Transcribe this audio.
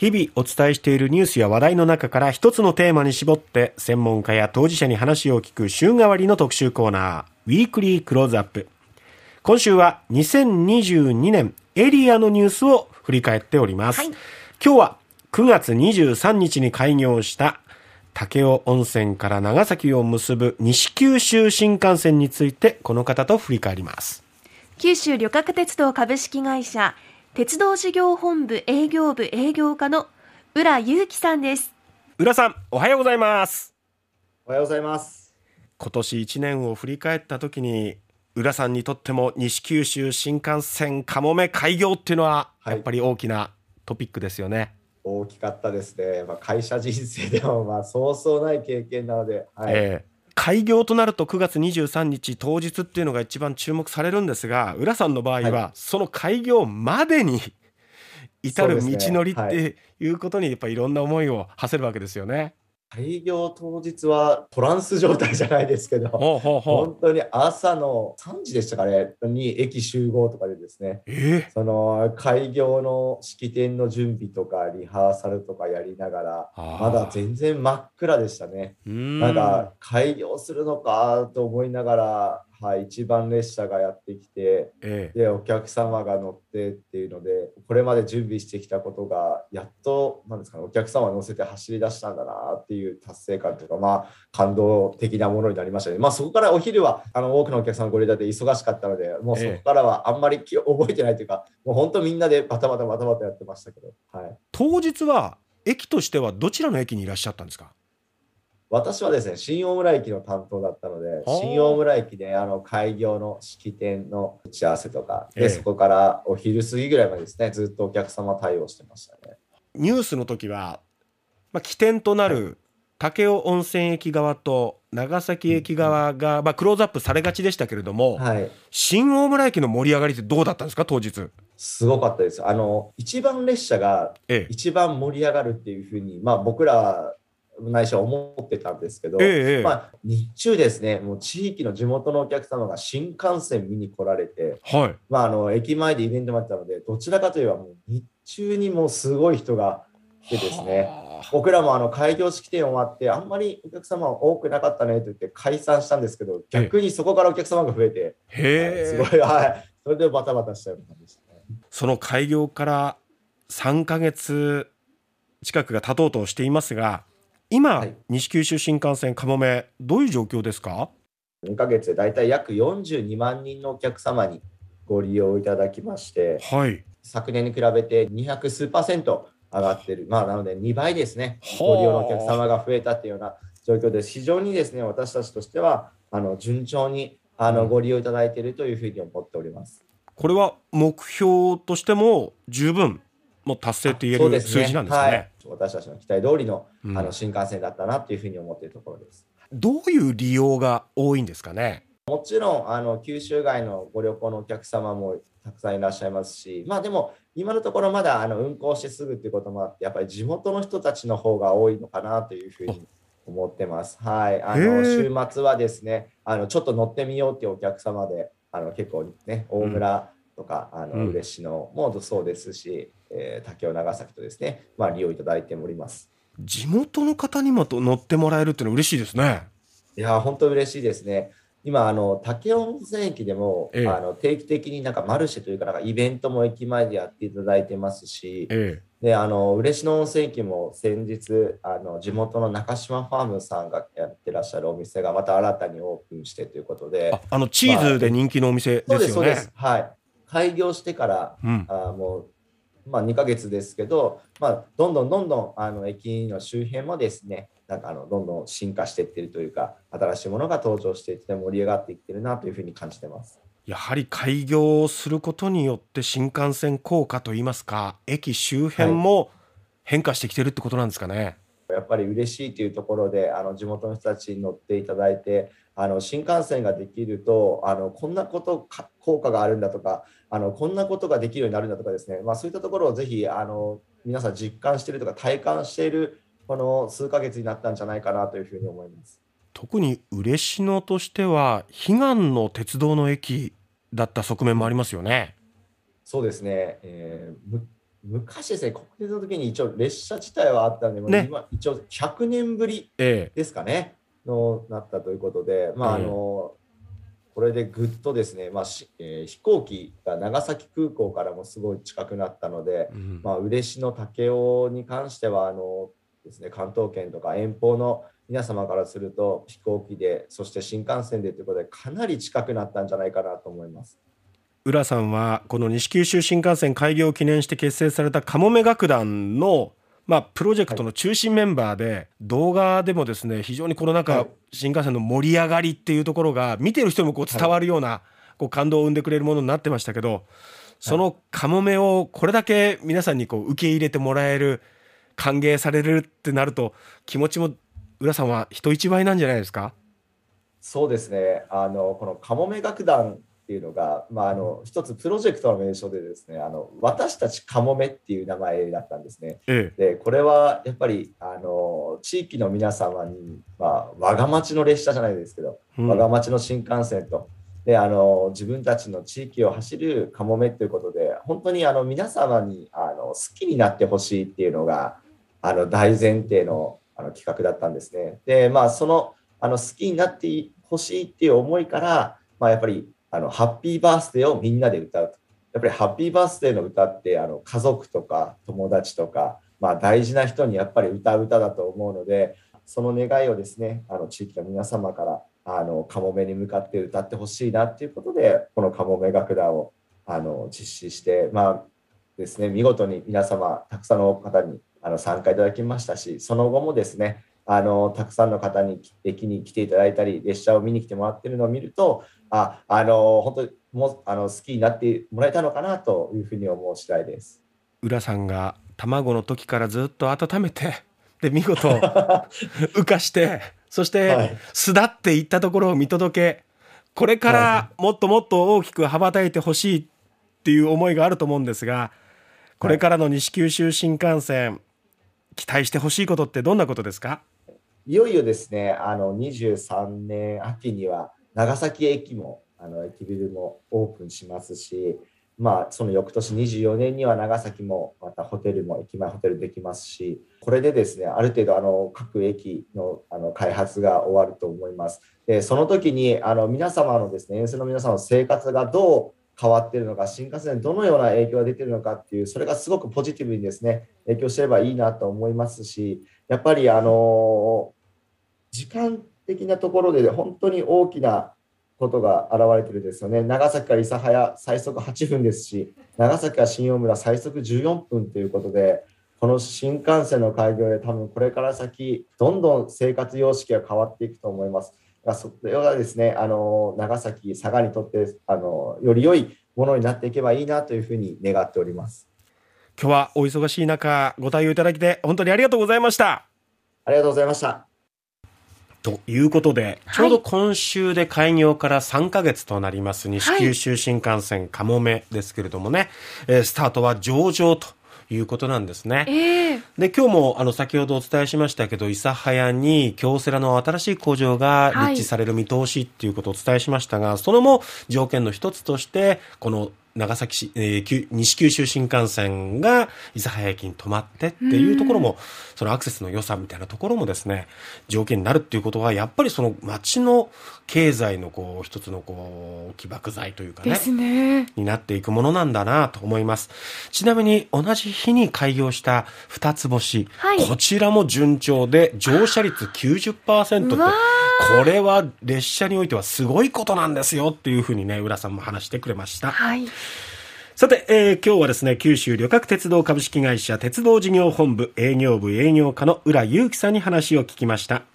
日々お伝えしているニュースや話題の中から一つのテーマに絞って専門家や当事者に話を聞く週替わりの特集コーナー、ウィークリークローズアップ。今週は2022年エリアのニュースを振り返っております。はい、今日は9月23日に開業した武雄温泉から長崎を結ぶ西九州新幹線についてこの方と振り返ります。九州旅客鉄道株式会社鉄道事業本部営業部営業課の浦祐樹さんです。浦さんおはようございます。おはようございます。今年1年を振り返った時に浦さんにとっても西九州新幹線かもめ開業っていうのはやっぱり大きなトピックですよね、はい、大きかったですね、まあ、会社人生でもまあそうそうない経験なので、はい、えー開業となると9月23日当日っていうのが一番注目されるんですが浦さんの場合はその開業までに至る道のりっていうことにやっぱいろんな思いを馳せるわけですよね。開業当日はトランス状態じゃないですけど、本当に朝の3時でしたかね、に駅集合とかでですね、えー、その開業の式典の準備とかリハーサルとかやりながら、まだ全然真っ暗でしたね。ん。なんか開業するのかと思いながら、はい、一番列車がやってきて、ええ、でお客様が乗ってっていうのでこれまで準備してきたことがやっとなんですか、ね、お客様を乗せて走り出したんだなっていう達成感というか、まあ、感動的なものになりましたね、まあ、そこからお昼はあの多くのお客さんご利用で忙しかったのでもうそこからはあんまり覚えてないというか、もう本当みんなでバタバタバタバタやってましたけど、はい、当日は駅としてはどちらの駅にいらっしゃったんですか？私はですね、新大村駅の担当だったので、新大村駅であの開業の式典の打ち合わせとか、で、ええ、そこからお昼過ぎぐらいまでですね、ずっとお客様対応してましたね。ニュースの時は、まあ、起点となる武雄温泉駅側と長崎駅側が、まあ、クローズアップされがちでしたけれども、はい、新大村駅の盛り上がりってどうだったんですか、当日？すごかったです。あの、一番列車が一番盛り上がるっていうふうに、まあ僕ら内緒思ってたんですけど、ええ、まあ、日中ですね、もう地域の地元のお客様が新幹線見に来られて、はい、まあ、あの駅前でイベントもあったので、どちらかといえばもう日中にもすごい人が来てですね、僕らもあの開業式典終わって、あんまりお客様多くなかったねと言って解散したんですけど、逆にそこからお客様が増えて、へすごい、はい、それでバタバタしちゃう感じでしたね。その開業から3か月近くが経とうとしていますが、今、はい、西九州新幹線かもめどういう状況ですか？2ヶ月でだいたい約42万人のお客様にご利用いただきまして、はい、昨年に比べて200数パーセント上がってる、まあ、なので2倍ですね、ご利用のお客様が増えたというような状況です。非常にですね私たちとしてはあの順調にあのご利用いただいているというふうに思っております。これは目標としても十分もう達成と言える数字なんですね。はい、私たちの期待通りの,、あの新幹線だったなっていうふうに思っているところです。どういう利用が多いんですかね？もちろんあの九州外のご旅行のお客様もたくさんいらっしゃいますし、まあでも今のところまだあの運行してすぐっていうこともあって、やっぱり地元の人たちの方が多いのかなというふうに思ってます。はい、あの週末はですね、あのちょっと乗ってみようっていうお客様で、あの結構ね大村とか、うん、あの嬉野もそうですし、えー、武雄長崎とですね、まあ、利用いただいております。地元の方にも乗ってもらえるっていうのは嬉しいですね。いや本当嬉しいですね。今あの武雄温泉駅でも、ええ、あの定期的になんかマルシェというかなんかイベントも駅前でやっていただいてますし、ええ、であの嬉野温泉駅も先日あの地元の中島ファームさんがやってらっしゃるお店がまた新たにオープンしてということで。あのチーズで人気のお店ですよね、まあ、そうですそうです。はい。開業してから、うん、あもうまあ、2ヶ月ですけど、まあ、どんどんどんどんあの駅の周辺もですねなんかあのどんどん進化していってるというか新しいものが登場していって盛り上がっていってるなというふうに感じてますやはり開業することによって新幹線効果といいますか駅周辺も変化してきてるってことなんですかね。はいやっぱり嬉しいというところであの地元の人たちに乗っていただいてあの新幹線ができるとあのこんなこと効果があるんだとかあのこんなことができるようになるんだとかですね、まあ、そういったところをぜひあの皆さん実感しているとか体感しているこの数ヶ月になったんじゃないかなというふうに思います。特に嬉野としては悲願の鉄道の駅だった側面もありますよね。そうですね、えー、昔ですね、国鉄の時に一応列車自体はあったんで、ね、今一応100年ぶりですかね、ええ、のなったということで、まああの、これでぐっとですね、まあしえー、飛行機が長崎空港からもすごい近くなったので、うん、まあ、嬉野武雄に関してはあのですね関東圏とか遠方の皆様からすると飛行機でそして新幹線でということでかなり近くなったんじゃないかなと思います。浦さんはこの西九州新幹線開業を記念して結成されたかもめ楽団のまあ、プロジェクトの中心メンバーで、動画でもですね非常にこの中、新幹線の盛り上がりっていうところが見てる人もこう伝わるような、こう感動を生んでくれるものになってましたけどそのかもめをこれだけ皆さんにこう受け入れてもらえる歓迎されるってなると気持ちも浦さんは人一倍なんじゃないですか？そうですね。あのこのかもめ楽団っていうのが、まあ、あの一つプロジェクトの名称でですねあの私たちかもめっていう名前だったんですね。ええ、でこれはやっぱりあの地域の皆様に、まあ、我が町の列車じゃないですけど、うん、我が町の新幹線とであの自分たちの地域を走るかもめということで本当にあの皆様にあの好きになってほしいっていうのがあの大前提のあの企画だったんですね。でまあそのあの好きになってほしいっていう思いから、まあ、やっぱりあのハッピーバースデーをみんなで歌うと。やっぱりハッピーバースデーの歌ってあの家族とか友達とか、まあ、大事な人にやっぱり歌う歌だと思うのでその願いをですねあの地域の皆様からあのカモメに向かって歌ってほしいなっていうことでこのカモメ楽団をあの実施してまあですね見事に皆様たくさんの方にあの参加いただきましたしその後もですねあのたくさんの方に駅に来ていただいたり列車を見に来てもらってるのを見るとああの本当にもあの好きになってもらえたのかなというふうに思う次第です。浦さんが卵の時からずっと温めてで見事 浮かしてそして巣立っていったところを見届けこれからもっともっと大きく羽ばたいてほしいっていう思いがあると思うんですがこれからの西九州新幹線期待してほしいことってどんなことですか？いよいよですねあの23年秋には長崎駅もあの駅ビルもオープンしますし、まあ、その翌年24年には長崎もまたホテルも駅前ホテルできますしこれでですねある程度あの各駅のあの開発が終わると思います。でその時にあの皆様のですね沿線の皆様の生活がどう変わっているのか新幹線でどのような影響が出ているのかっていうそれがすごくポジティブにですね影響してればいいなと思いますしやっぱりあの時間的なところで本当に大きなことが現れてるですよね。長崎から諫早最速8分ですし、長崎から新大村最速14分ということで、この新幹線の開業で多分これから先、どんどん生活様式が変わっていくと思います。それがですね、あの長崎、佐賀にとってあのより良いものになっていけばいいなというふうに願っております。今日はお忙しい中、ご対応いただきて本当にありがとうございました。ありがとうございました。ということで、ちょうど今週で開業から3か月となります西九州新幹線かもめですけれどもね、はい、スタートは上々ということなんですね。えー、で、今日もあの先ほどお伝えしましたけど、諫早に京セラの新しい工場が立地される見通しっていうことをお伝えしましたが、はい、そのも条件の一つとして、この長崎市、えー、西九州新幹線が諫早駅に止まってっていうところも、そのアクセスの良さみたいなところもですね、条件になるっていうことは、やっぱりその街の経済のこう、一つのこう、起爆剤というかね、ね。になっていくものなんだなと思います。ちなみに同じ日に開業した二つ星、はい、こちらも順調で乗車率90%って、これは列車においてはすごいことなんですよっていうふうにね、浦さんも話してくれました。はい。さて、えー、今日はですね、九州旅客鉄道株式会社鉄道事業本部営業部営業課の浦祐樹さんに話を聞きました。